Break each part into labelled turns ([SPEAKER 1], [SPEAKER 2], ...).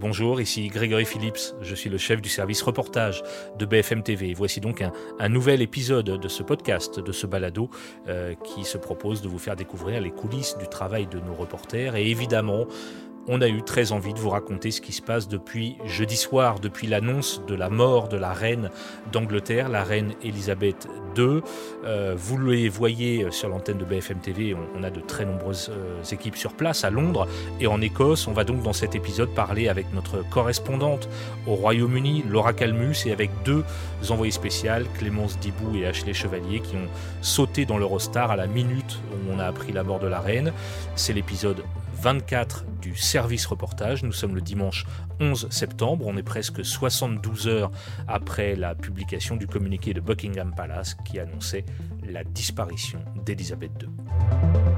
[SPEAKER 1] Bonjour, ici Grégory Phillips, je suis le chef du service reportage de BFM TV. Voici donc un, nouvel épisode de ce podcast, de ce balado, euh, qui se propose de vous faire découvrir les coulisses du travail de nos reporters et évidemment on a eu très envie de vous raconter ce qui se passe depuis jeudi soir, depuis l'annonce de la mort de la reine d'Angleterre, la reine Elisabeth II. Euh, vous le voyez sur l'antenne de BFM TV, on, a de très nombreuses euh, équipes sur place à Londres et en Écosse. On va donc dans cet épisode parler avec notre correspondante au Royaume-Uni, Laura Calmus, et avec deux envoyés spéciales, Clémence Dibou et Ashley Chevalier, qui ont sauté dans l'Eurostar à la minute où on a appris la mort de la reine. C'est l'épisode 24 du service reportage. Nous sommes le dimanche 11 septembre. On est presque 72 heures après la publication du communiqué de Buckingham Palace qui annonçait la disparition d'Elisabeth II.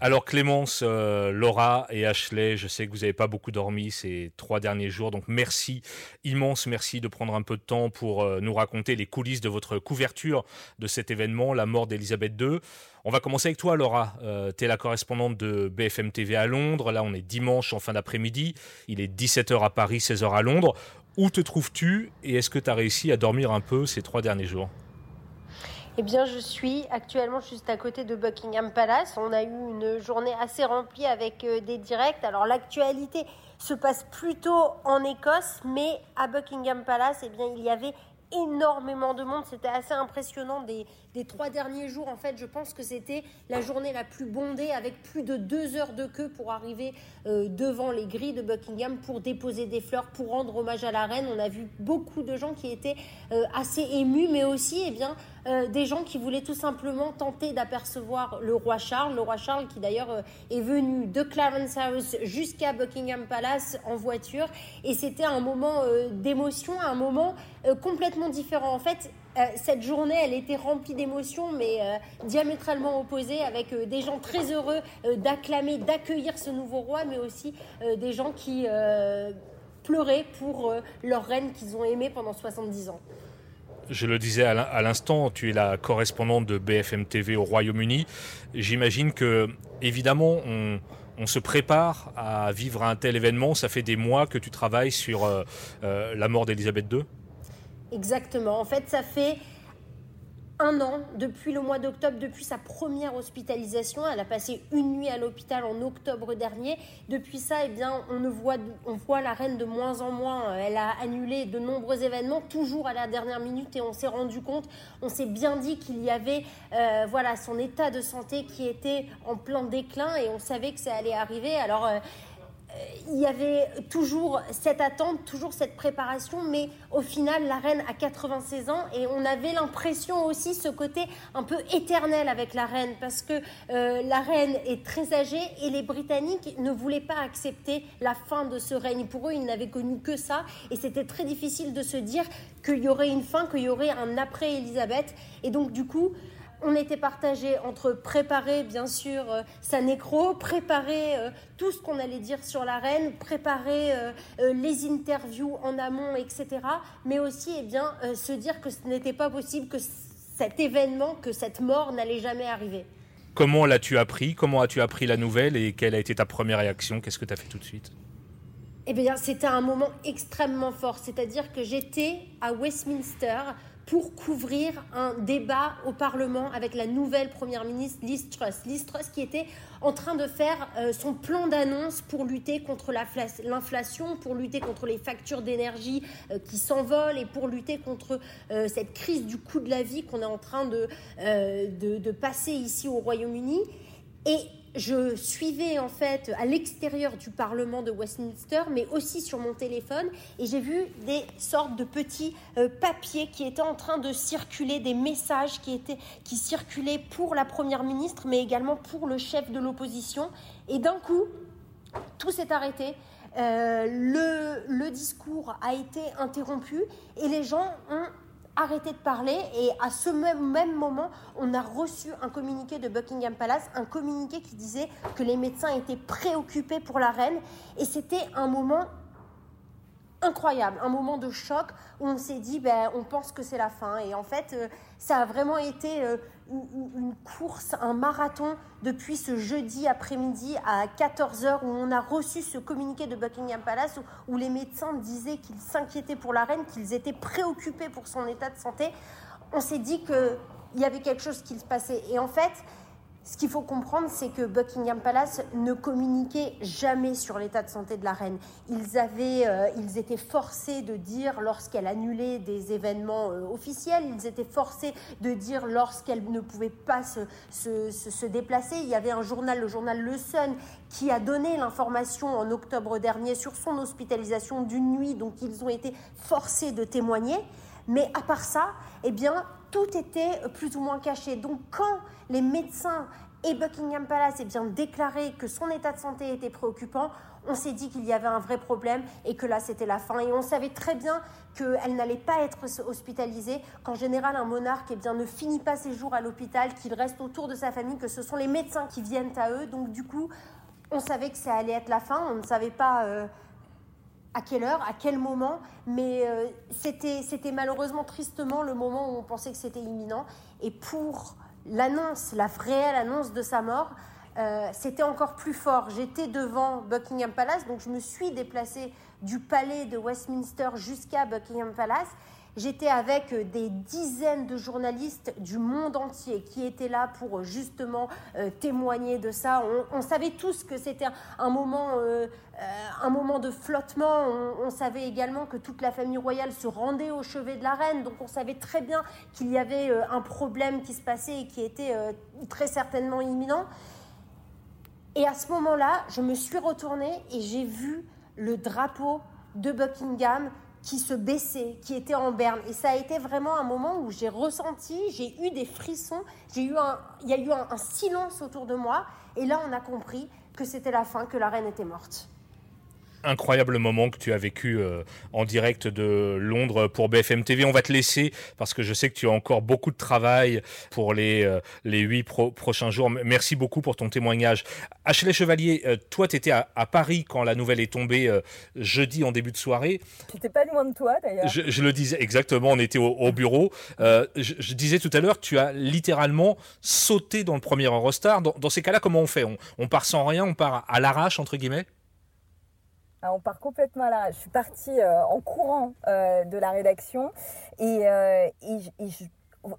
[SPEAKER 1] Alors Clémence, euh, Laura et Ashley, je sais que vous n'avez pas beaucoup dormi ces trois derniers jours, donc merci, immense merci de prendre un peu de temps pour euh, nous raconter les coulisses de votre couverture de cet événement, la mort d'Elisabeth II. On va commencer avec toi Laura, euh, tu es la correspondante de BFM TV à Londres, là on est dimanche en fin d'après-midi, il est 17h à Paris, 16h à Londres. Où te trouves-tu et est-ce que tu as réussi à dormir un peu ces trois derniers jours?
[SPEAKER 2] Eh bien, je suis actuellement juste à côté de Buckingham Palace. On a eu une journée assez remplie avec euh, des directs. Alors, l'actualité se passe plutôt en Écosse, mais à Buckingham Palace, eh bien, il y avait énormément de monde. C'était assez impressionnant des, trois derniers jours. En fait, je pense que c'était la journée la plus bondée avec plus de deux heures de queue pour arriver euh, devant les grilles de Buckingham pour déposer des fleurs, pour rendre hommage à la reine. On a vu beaucoup de gens qui étaient euh, assez émus, mais aussi eh bien, euh, des gens qui voulaient tout simplement tenter d'apercevoir le roi Charles. Le roi Charles qui d'ailleurs est venu de Clarence House jusqu'à Buckingham Palace en voiture. Et c'était un moment d'émotion, un moment complètement différent. En fait, euh, cette journée, elle était remplie d'émotions, mais euh, diamétralement opposées, avec euh, des gens très heureux d'acclamer, d'accueillir ce nouveau roi, mais aussi des gens qui pleuraient pour leur reine qu'ils ont aimée pendant 70 ans.
[SPEAKER 1] Je le disais à l'instant, tu es la correspondante de BFM TV au Royaume-Uni. J'imagine que, évidemment, on, on, se prépare à vivre un tel événement. Ça fait des mois que tu travailles sur la mort d'Elisabeth II
[SPEAKER 2] Exactement. En fait, ça fait un an depuis le mois d'octobre, depuis sa première hospitalisation. Elle a passé une nuit à l'hôpital en octobre dernier. Depuis ça, eh bien, on, ne voit, on voit la reine de moins en moins. Elle a annulé de nombreux événements, toujours à la dernière minute, et on s'est rendu compte, on s'est bien dit qu'il y avait euh, voilà, son état de santé qui était en plein déclin, et on savait que ça allait arriver. Alors, euh, il y avait toujours cette attente, toujours cette préparation, mais au final, la reine a 96 ans et on avait l'impression aussi ce côté un peu éternel avec la reine, parce que euh, la reine est très âgée et les Britanniques ne voulaient pas accepter la fin de ce règne. Pour eux, ils n'avaient connu que ça et c'était très difficile de se dire qu'il y aurait une fin, qu'il y aurait un après Elisabeth. Et donc, du coup, on était partagé entre préparer bien sûr euh, sa nécro, préparer euh, tout ce qu'on allait dire sur la reine, préparer euh, les interviews en amont, etc. Mais aussi eh bien, se dire que ce n'était pas possible que cet événement, que cette mort n'allait jamais arriver.
[SPEAKER 1] Comment l'as-tu appris? Comment as-tu appris la nouvelle? Et quelle a été ta première réaction? Qu'est-ce que tu as fait tout de suite?
[SPEAKER 2] Eh bien, c'était un moment extrêmement fort. C'est-à-dire que j'étais à Westminster pour couvrir un débat au Parlement avec la nouvelle Première ministre Liz Truss. Liz Truss qui était en train de faire euh, son plan d'annonce pour lutter contre l'inflation, pour lutter contre les factures d'énergie euh, qui s'envolent et pour lutter contre euh, cette crise du coût de la vie qu'on est en train de, de, de passer ici au Royaume-Uni. Et je suivais en fait à l'extérieur du Parlement de Westminster, mais aussi sur mon téléphone, et j'ai vu des sortes de petits euh, papiers qui étaient en train de circuler, des messages qui, étaient, qui circulaient pour la Première ministre, mais également pour le chef de l'opposition. Et d'un coup, tout s'est arrêté. Euh, le, le discours a été interrompu et les gens ont arrêté de parler et à ce même, moment, on a reçu un communiqué de Buckingham Palace, un communiqué qui disait que les médecins étaient préoccupés pour la reine et c'était un moment incroyable, un moment de choc où on s'est dit, ben, on pense que c'est la fin. Et en fait, euh, ça a vraiment été euh, une, course, un marathon depuis ce jeudi après-midi à 14h où on a reçu ce communiqué de Buckingham Palace où, où les médecins disaient qu'ils s'inquiétaient pour la reine, qu'ils étaient préoccupés pour son état de santé. On s'est dit qu'il y avait quelque chose qui se passait. Et en fait, ce qu'il faut comprendre, c'est que Buckingham Palace ne communiquait jamais sur l'état de santé de la reine. Ils, avaient, euh, ils étaient forcés de dire lorsqu'elle annulait des événements euh, officiels, ils étaient forcés de dire lorsqu'elle ne pouvait pas se, se, se, déplacer. Il y avait un journal, le journal Le Sun, qui a donné l'information en octobre dernier sur son hospitalisation d'une nuit, donc ils ont été forcés de témoigner. Mais à part ça, eh bien, tout était plus ou moins caché. Donc quand les médecins et Buckingham Palace eh bien déclaré que son état de santé était préoccupant, on s'est dit qu'il y avait un vrai problème et que là c'était la fin. Et on savait très bien qu'elle n'allait pas être hospitalisée, qu'en général un monarque eh bien, ne finit pas ses jours à l'hôpital, qu'il reste autour de sa famille, que ce sont les médecins qui viennent à eux. Donc du coup, on savait que ça allait être la fin, on ne savait pas... Euh, à quelle heure, à quel moment, mais euh, c'était, malheureusement tristement le moment où on pensait que c'était imminent. Et pour l'annonce, la réelle annonce de sa mort, euh, c'était encore plus fort. J'étais devant Buckingham Palace, donc je me suis déplacée du palais de Westminster jusqu'à Buckingham Palace. J'étais avec euh, des dizaines de journalistes du monde entier qui étaient là pour euh, justement euh, témoigner de ça. On, savait tous que c'était un moment, un moment de flottement. On, savait également que toute la famille royale se rendait au chevet de la reine. Donc on savait très bien qu'il y avait un problème qui se passait et qui était très certainement imminent. Et à ce moment-là, je me suis retournée et j'ai vu le drapeau de Buckingham qui se baissait, qui était en berne. Et ça a été vraiment un moment où j'ai ressenti, j'ai eu des frissons, j'ai eu un, il y a eu un silence autour de moi. Et là, on a compris que c'était la fin, que la reine était morte
[SPEAKER 1] incroyable moment que tu as vécu euh, en direct de Londres pour BFM TV. On va te laisser parce que je sais que tu as encore beaucoup de travail pour les euh, les huit prochains jours. Merci beaucoup pour ton témoignage. Ashley Chevalier, euh, toi, tu étais à, Paris quand la nouvelle est tombée jeudi en début de soirée.
[SPEAKER 3] J'étais pas loin de toi d'ailleurs.
[SPEAKER 1] Je, le disais exactement, on était au, bureau. Je, disais tout à l'heure, tu as littéralement sauté dans le premier Eurostar. Dans, ces cas-là, comment on fait? On, on part sans rien, on part à l'arrache, entre guillemets?
[SPEAKER 3] Ah, on part complètement là. Je suis partie euh, en courant euh, de la rédaction et, euh,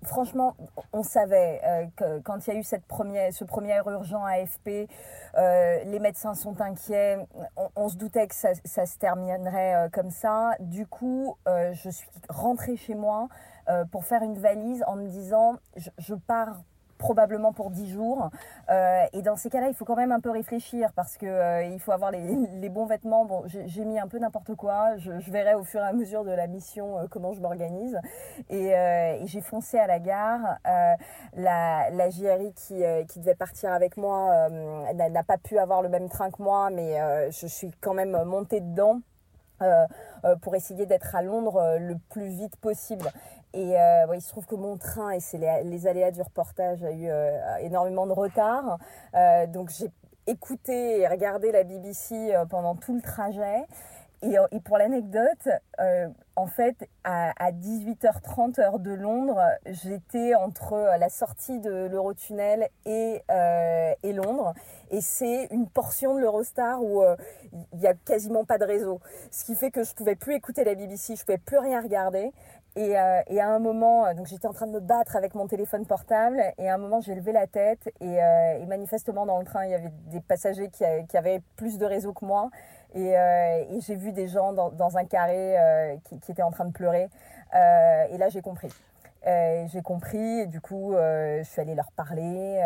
[SPEAKER 3] franchement, on savait que quand il y a eu cette ce premier urgent AFP, les médecins sont inquiets. On, se doutait que ça, se terminerait comme ça. Du coup, je suis rentrée chez moi pour faire une valise en me disant je pars probablement pour 10 jours. Euh, et dans ces cas-là, il faut quand même un peu réfléchir parce que euh, il faut avoir les, bons vêtements. Bon, j'ai mis un peu n'importe quoi. Je, verrai au fur et à mesure de la mission euh, comment je m'organise. Et, j'ai foncé à la gare. la, JRI qui devait partir avec moi n'a pas pu avoir le même train que moi, mais je suis quand même montée dedans. pour essayer d'être à Londres le plus vite possible. Et euh, il se trouve que mon train, et c'est les, aléas du reportage, a eu euh, énormément de retard. Euh, donc j'ai écouté et regardé la BBC pendant tout le trajet. Et, pour l'anecdote, en fait, à, à, 18h30 heure de Londres, j'étais entre la sortie de l'Eurotunnel et, et Londres. Et c'est une portion de l'Eurostar où il n'y a quasiment pas de réseau. Ce qui fait que je pouvais plus écouter la BBC, je pouvais plus rien regarder. Euh, et, à un moment, euh, donc j'étais en train de me battre avec mon téléphone portable, et à un moment j'ai levé la tête, et, euh, manifestement dans le train il y avait des passagers qui, avaient plus de réseau que moi, et, j'ai vu des gens dans, un carré qui, étaient en train de pleurer, et là j'ai compris. j'ai compris et du coup je suis allée leur parler.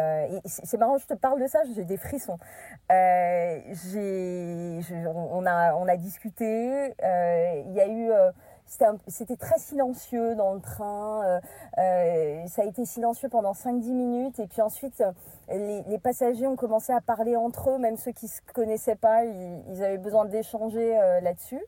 [SPEAKER 3] C'est marrant je te parle de ça j'ai des frissons. On a discuté. Il y a eu c'était très silencieux dans le train. Euh, euh, ça a été silencieux pendant 5-10 minutes. Et puis ensuite, les, passagers ont commencé à parler entre eux, même ceux qui ne se connaissaient pas. Ils, avaient besoin d'échanger euh, là-dessus.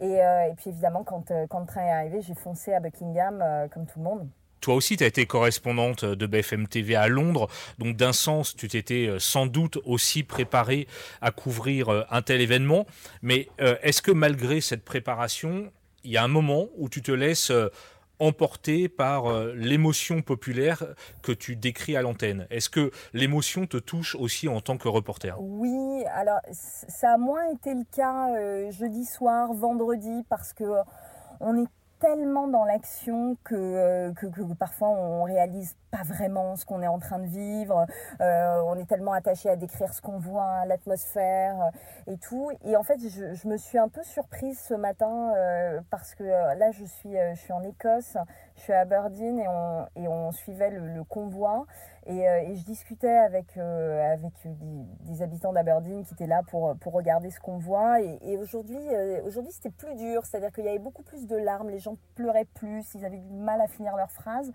[SPEAKER 3] Et, puis évidemment, quand, quand le train est arrivé, j'ai foncé à Buckingham comme tout le monde.
[SPEAKER 1] toi aussi, tu as été correspondante de BFM TV à Londres, donc d'un sens, tu t'étais euh, sans doute aussi préparée à couvrir euh, un tel événement. Mais euh, est-ce que malgré cette préparation, il y a un moment où tu te laisses emporter par l'émotion populaire que tu décris à l'antenne. Est-ce que l'émotion te touche aussi en tant que reporter?
[SPEAKER 3] Oui, alors ça a moins été le cas jeudi soir, vendredi, parce que on est tellement dans l'action que, euh, que, que, parfois on réalise pas vraiment ce qu'on est en train de vivre. Euh, on est tellement attaché à décrire ce qu'on voit, l'atmosphère euh, et tout. Et en fait, je, je, me suis un peu surprise ce matin parce que là, je suis, je suis en Écosse, je suis à Aberdeen et on, et on suivait le convoi. Et, et, je discutais avec, avec des, habitants d'Aberdeen qui étaient là pour, pour regarder ce convoi. Et, et aujourd'hui, aujourd'hui c'était plus dur, c'est-à-dire qu'il y avait beaucoup plus de larmes, les gens pleuraient plus, ils avaient du mal à finir leurs phrases.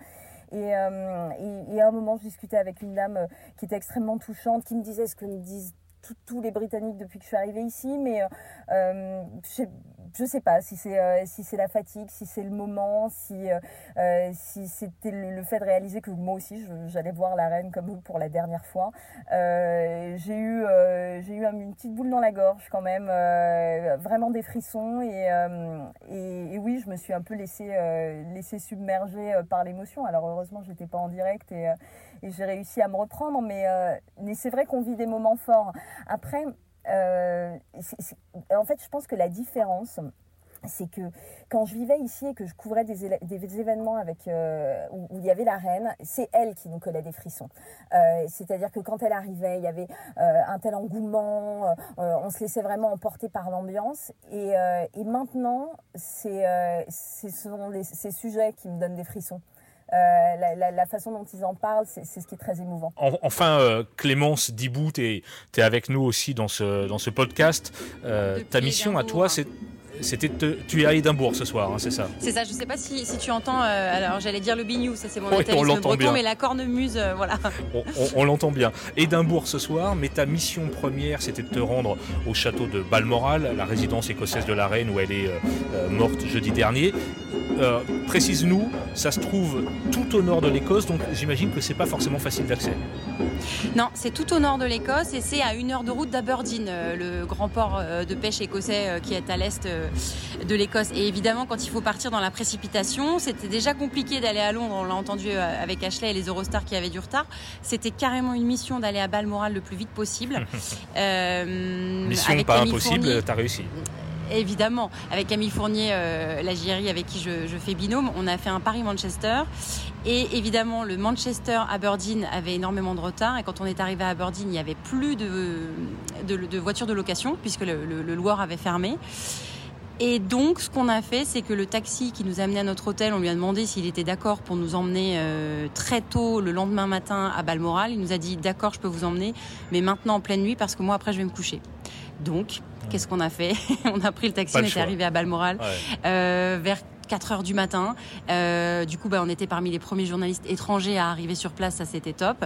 [SPEAKER 3] Et, euh, et, à un moment, je discutais avec une dame euh, qui était extrêmement touchante, qui me disait ce que me disent tous les Britanniques depuis que je suis arrivée ici, mais euh, euh je ne sais pas si c'est euh, si c'est la fatigue, si c'est le moment, si euh, euh si c'était le, fait de réaliser que moi aussi j'allais voir la reine comme pour la dernière fois. J'ai eu j'ai eu une petite boule dans la gorge quand même, vraiment des frissons et, et, et oui je me suis un peu laissée laissée submerger par l'émotion. Alors heureusement j'étais pas en direct et, et j'ai réussi à me reprendre, mais mais c'est vrai qu'on vit des moments forts. Après euh, en fait, je pense que la différence, c'est que quand je vivais ici et que je couvrais des, événements avec euh, où, il y avait la reine, c'est elle qui nous collait des frissons. Euh, C'est-à-dire que quand elle arrivait, il y avait un tel engouement, on se laissait vraiment emporter par l'ambiance. Et, maintenant, ce sont ces sujets qui me donnent des frissons. Euh, la, la, la, façon dont ils en parlent, c'est ce qui est très émouvant.
[SPEAKER 1] Enfin, euh, Clémence Dibou, tu es, es, avec nous aussi dans ce, dans ce podcast. Euh, ta mission à toi, c'est c'était tu es à Édimbourg ce soir, hein, c'est ça?
[SPEAKER 4] C'est ça. Je sais pas si, si tu entends. Euh, alors j'allais dire le bignou, ça c'est mon oui, on breton, bien. mais la cornemuse, euh, voilà.
[SPEAKER 1] On, on, on l'entend bien. Édimbourg ce soir, mais ta mission première, c'était de te rendre au château de Balmoral, la résidence écossaise de la reine où elle est euh, morte jeudi dernier. Euh, précise-nous, ça se trouve tout au nord de l'Écosse, donc j'imagine que c'est pas forcément facile d'accès.
[SPEAKER 4] Non, c'est tout au nord de l'Écosse et c'est à une heure de route d'Aberdeen, euh, le grand port euh, de pêche écossais euh, qui est à l'est de l'Écosse. Et évidemment, quand il faut partir dans la précipitation, c'était déjà compliqué d'aller à Londres. On l'a entendu avec Ashley et les Eurostars qui avaient du retard. C'était carrément une mission d'aller à Balmoral le plus vite possible.
[SPEAKER 1] mission pas Camille impossible, t'as réussi
[SPEAKER 4] évidemment, avec Camille Fournier, euh, la JRI avec qui je, fais binôme, on a fait un Paris-Manchester. Et évidemment, le Manchester-Aberdeen avait énormément de retard. Et quand on est arrivé à Aberdeen, il n'y avait plus de, de, de, voitures de location, puisque le, le, Loire avait fermé. Et donc, ce qu'on a fait, c'est que le taxi qui nous a amené à notre hôtel, on lui a demandé s'il était d'accord pour nous emmener euh, très tôt le lendemain matin à Balmoral. Il nous a dit d'accord, je peux vous emmener, mais maintenant en pleine nuit parce que moi après je vais me coucher. Donc, qu'est-ce qu'on a fait On a pris le taxi, on était arrivé à Balmoral ouais. euh, vers 4 heures du matin. Euh, du coup, bah, on était parmi les premiers journalistes étrangers à arriver sur place, ça c'était top.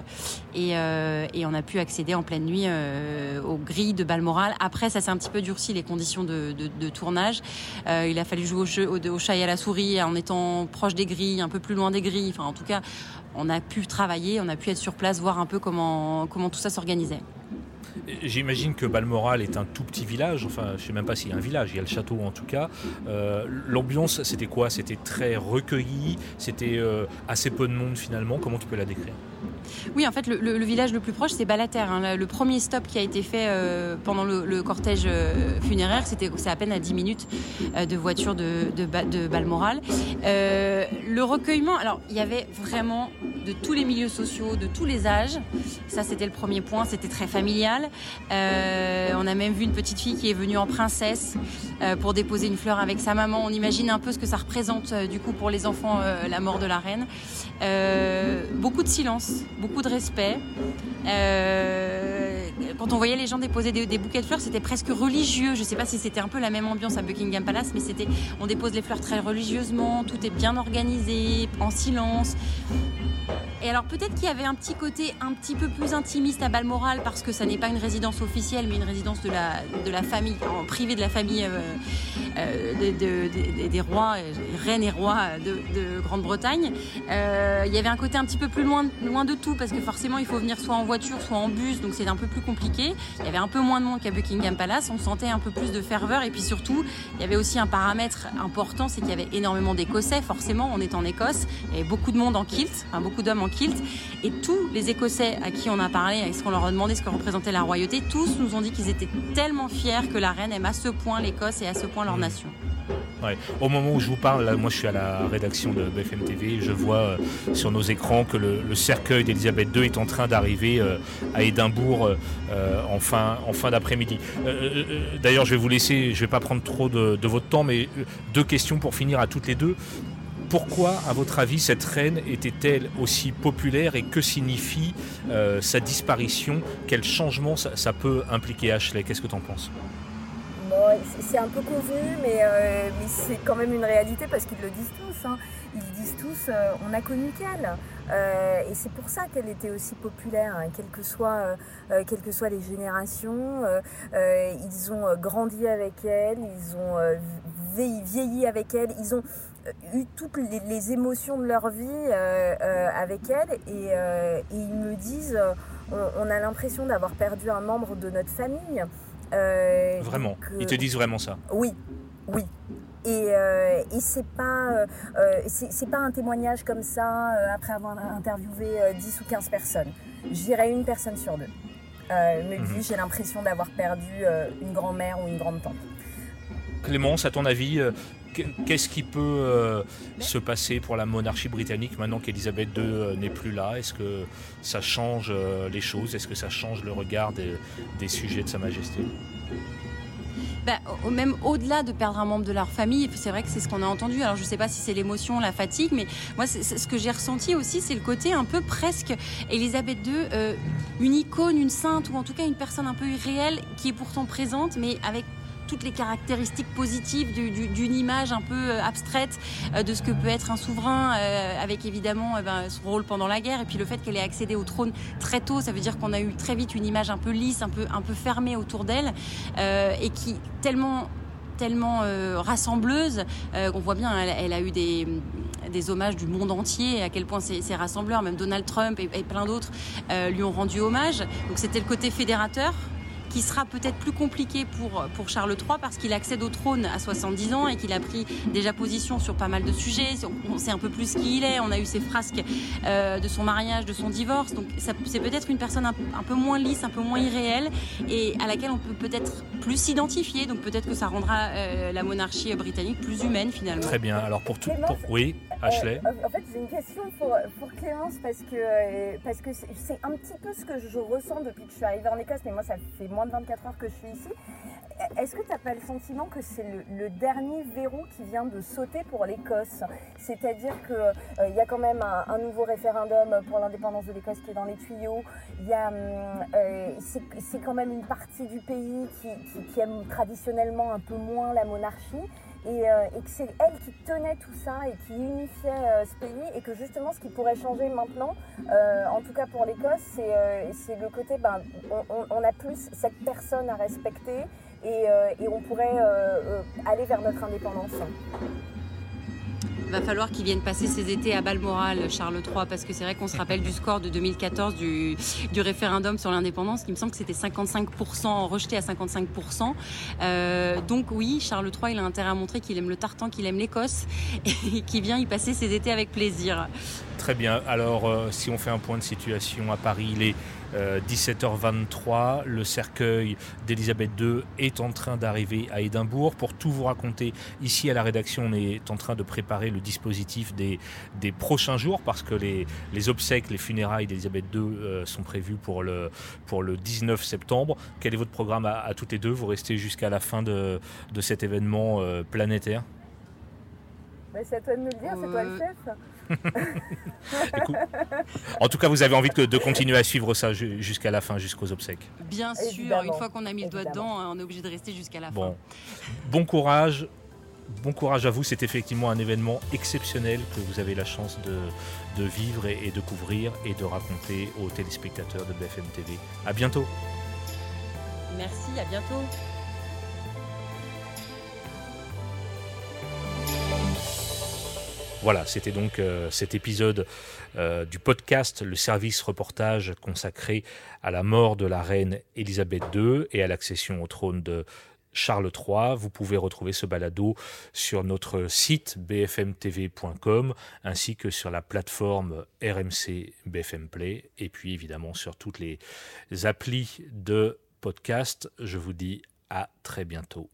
[SPEAKER 4] Et, euh, et, on a pu accéder en pleine nuit euh, aux grilles de Balmoral. Après, ça s'est un petit peu durci les conditions de, de, de tournage. Il a fallu jouer au, jeu, au, au, chat et à la souris en étant proche des grilles, un peu plus loin des grilles. Enfin, en tout cas, on a pu travailler, on a pu être sur place, voir un peu comment, comment tout ça s'organisait.
[SPEAKER 1] J'imagine que Balmoral est un tout petit village, enfin je ne sais même pas s'il y a un village, il y a le château en tout cas. Euh, L'ambiance c'était quoi? C'était très recueilli, c'était euh, assez peu de monde finalement, comment tu peux la décrire?
[SPEAKER 4] Oui, en fait, le, village le plus proche, c'est Balater. Hein. Le premier stop qui a été fait euh, pendant le, cortège funéraire, c'était c'est à peine à 10 minutes de voiture de, de, Balmoral. Le recueillement, alors il y avait vraiment de tous les milieux sociaux, de tous les âges. Ça, c'était le premier point. C'était très familial. Euh, on a même vu une petite fille qui est venue en princesse pour déposer une fleur avec sa maman. On imagine un peu ce que ça représente du coup pour les enfants la mort de la reine. beaucoup de silence beaucoup de respect. Euh, quand on voyait les gens déposer des, bouquets de fleurs, c'était presque religieux. Je ne sais pas si c'était un peu la même ambiance à Buckingham Palace, mais c'était, on dépose les fleurs très religieusement, tout est bien organisé, en silence. Et alors peut-être qu'il y avait un petit côté un petit peu plus intimiste à Balmoral parce que ça n'est pas une résidence officielle mais une résidence de la, de la famille, en privé de la famille euh, euh, des rois, reines et rois de, Grande-Bretagne. Euh, il y avait un côté un petit peu plus loin, loin de tout parce que forcément il faut venir soit en voiture soit en bus donc c'est un peu plus compliqué. Il y avait un peu moins de monde qu'à Buckingham Palace, on sentait un peu plus de ferveur et puis surtout il y avait aussi un paramètre important c'est qu'il y avait énormément d'Écossais forcément on est en Écosse, il y avait beaucoup de monde en kilt, enfin, beaucoup d'hommes en kilt et tous les Écossais à qui on a parlé, à ce qu'on leur a demandé ce que représentait la royauté, tous nous ont dit qu'ils étaient tellement fiers que la reine aime à ce point l'Écosse et à ce point leur nation.
[SPEAKER 1] Au moment où je vous parle, moi je suis à la rédaction de BFM TV, je vois euh, sur nos écrans que le, cercueil d'Elisabeth II est en train d'arriver euh, à Édimbourg euh, en fin, en fin d'après-midi. D'ailleurs, je vais vous laisser, je ne vais pas prendre trop de, votre temps, mais deux questions pour finir à toutes les deux. Pourquoi, à votre avis, cette reine était-elle aussi populaire et que signifie sa disparition? Quel changement ça, peut impliquer Ashley? Qu'est-ce que tu en penses
[SPEAKER 3] c'est un peu convenu, euh, mais, c'est quand même une réalité parce qu'ils le disent tous. Hein. Ils disent tous, euh, on a connu qu'elle. Euh, et c'est pour ça qu'elle était aussi populaire, hein, quelles, que soient, quelles que soient les générations. ils ont grandi avec elle, ils ont vieilli avec elle, ils ont eu toutes les, émotions de leur vie avec elle. Et, ils me disent, on a l'impression d'avoir perdu un membre de notre famille.
[SPEAKER 1] Euh, vraiment Ils te disent vraiment ça
[SPEAKER 3] Oui, oui. Et, euh, et c'est pas, euh, c'est pas un témoignage comme ça après avoir interviewé 10 ou 15 personnes. J'irais une personne sur deux. me dit mhm. j'ai l'impression d'avoir perdu une grand-mère ou une grande-tante.
[SPEAKER 1] Clémence, à ton avis, qu'est-ce qui peut euh, se passer pour la monarchie britannique maintenant qu'Elisabeth II euh, n'est plus là? Est-ce que ça change euh, les choses? Est-ce que ça change le regard des, sujets de Sa Majesté?
[SPEAKER 4] Bah, même au-delà de perdre un membre de leur famille, c'est vrai que c'est ce qu'on a entendu. Alors je ne sais pas si c'est l'émotion, la fatigue, mais moi ce que j'ai ressenti aussi, c'est le côté un peu presque Elisabeth II, une icône, une sainte, ou en tout cas une personne un peu irréelle qui est pourtant présente, mais avec toutes les caractéristiques positives d'une image un peu euh, abstraite euh, de ce que peut être un souverain, euh, avec évidemment eh ben, son rôle pendant la guerre, et puis le fait qu'elle ait accédé au trône très tôt, ça veut dire qu'on a eu très vite une image un peu lisse, un peu, fermée autour d'elle, et qui tellement tellement rassembleuse qu'on voit bien, elle, a eu des, hommages du monde entier, à quel point ces, rassembleurs, même Donald Trump et plein d'autres, lui ont rendu hommage. Donc c'était le côté fédérateur qui sera peut-être plus compliqué pour, pour Charles III parce qu'il accède au trône à 70 ans et qu'il a pris déjà position sur pas mal de sujets. On sait un peu plus qui il est. On a eu ses frasques euh, de son mariage, de son divorce. Donc c'est peut-être une personne un, peu moins lisse, un peu moins irréelle et à laquelle on peut peut-être plus s'identifier. Donc peut-être que ça rendra euh, la monarchie britannique plus humaine finalement.
[SPEAKER 1] Très bien. Alors pour tout, oui, Ashley.
[SPEAKER 3] Euh, en fait, j'ai une question pour, pour Clémence parce que parce que c'est un petit peu ce que je ressens depuis que je suis arrivée en Écosse, mais moi ça fait moins de 24 heures que je suis ici. Est-ce que tu n'as pas le sentiment que c'est le, dernier verrou qui vient de sauter pour l'Écosse? C'est-à-dire qu'il euh, y a quand même un, nouveau référendum pour l'indépendance de l'Écosse qui est dans les tuyaux. Il hum, euh, c'est quand même une partie du pays qui, aime traditionnellement un peu moins la monarchie. Et, euh, et, que c'est elle qui tenait tout ça et qui unifiait ce pays et que justement ce qui pourrait changer maintenant, en tout cas pour l'Écosse, c'est le côté, ben, on, a plus cette personne à respecter euh, et, on pourrait euh, euh, aller vers notre indépendance.
[SPEAKER 4] Il va falloir qu'il vienne passer ses étés à Balmoral, Charles III, parce que c'est vrai qu'on se rappelle du score de 2014 du, référendum sur l'indépendance, qui me semble que c'était 55%, rejeté à 55%. donc oui, Charles III, il a intérêt à montrer qu'il aime le tartan, qu'il aime l'Écosse, et qu'il vient y passer ses étés avec plaisir.
[SPEAKER 1] Très bien. Alors, si on fait un point de situation à Paris, il est 17h23, euh, le cercueil d'Elisabeth II est en train d'arriver à Édimbourg. Pour tout vous raconter, ici à la rédaction, on est en train de préparer le dispositif des, des prochains jours parce que les, les obsèques, les funérailles d'Elisabeth II euh, sont prévues pour le, pour le 19 septembre. Quel est votre programme à, toutes les deux? Vous restez jusqu'à la fin de, de cet événement euh, planétaire?
[SPEAKER 3] C'est à toi de nous le dire, c'est toi le chef
[SPEAKER 1] en tout cas, vous avez envie de, continuer à suivre ça jusqu'à la fin, jusqu'aux obsèques.
[SPEAKER 4] Bien sûr, une fois qu'on a mis le doigt dedans, on est obligé de rester jusqu'à la
[SPEAKER 1] bon. fin. Bon courage. Bon courage à vous, c'est effectivement un événement exceptionnel que vous avez la chance de, vivre et, et de couvrir et de raconter aux téléspectateurs de BFM TV. À bientôt.
[SPEAKER 4] Merci, à bientôt.
[SPEAKER 1] Voilà, c'était donc euh, cet épisode euh, du podcast Le service reportage consacré à la mort de la reine Elisabeth II et à l'accession au trône de Charles III. Vous pouvez retrouver ce balado sur notre site bfmtv.com ainsi que sur la plateforme RMC BFM Play et puis évidemment sur toutes les applis de podcast. Je vous dis à très bientôt.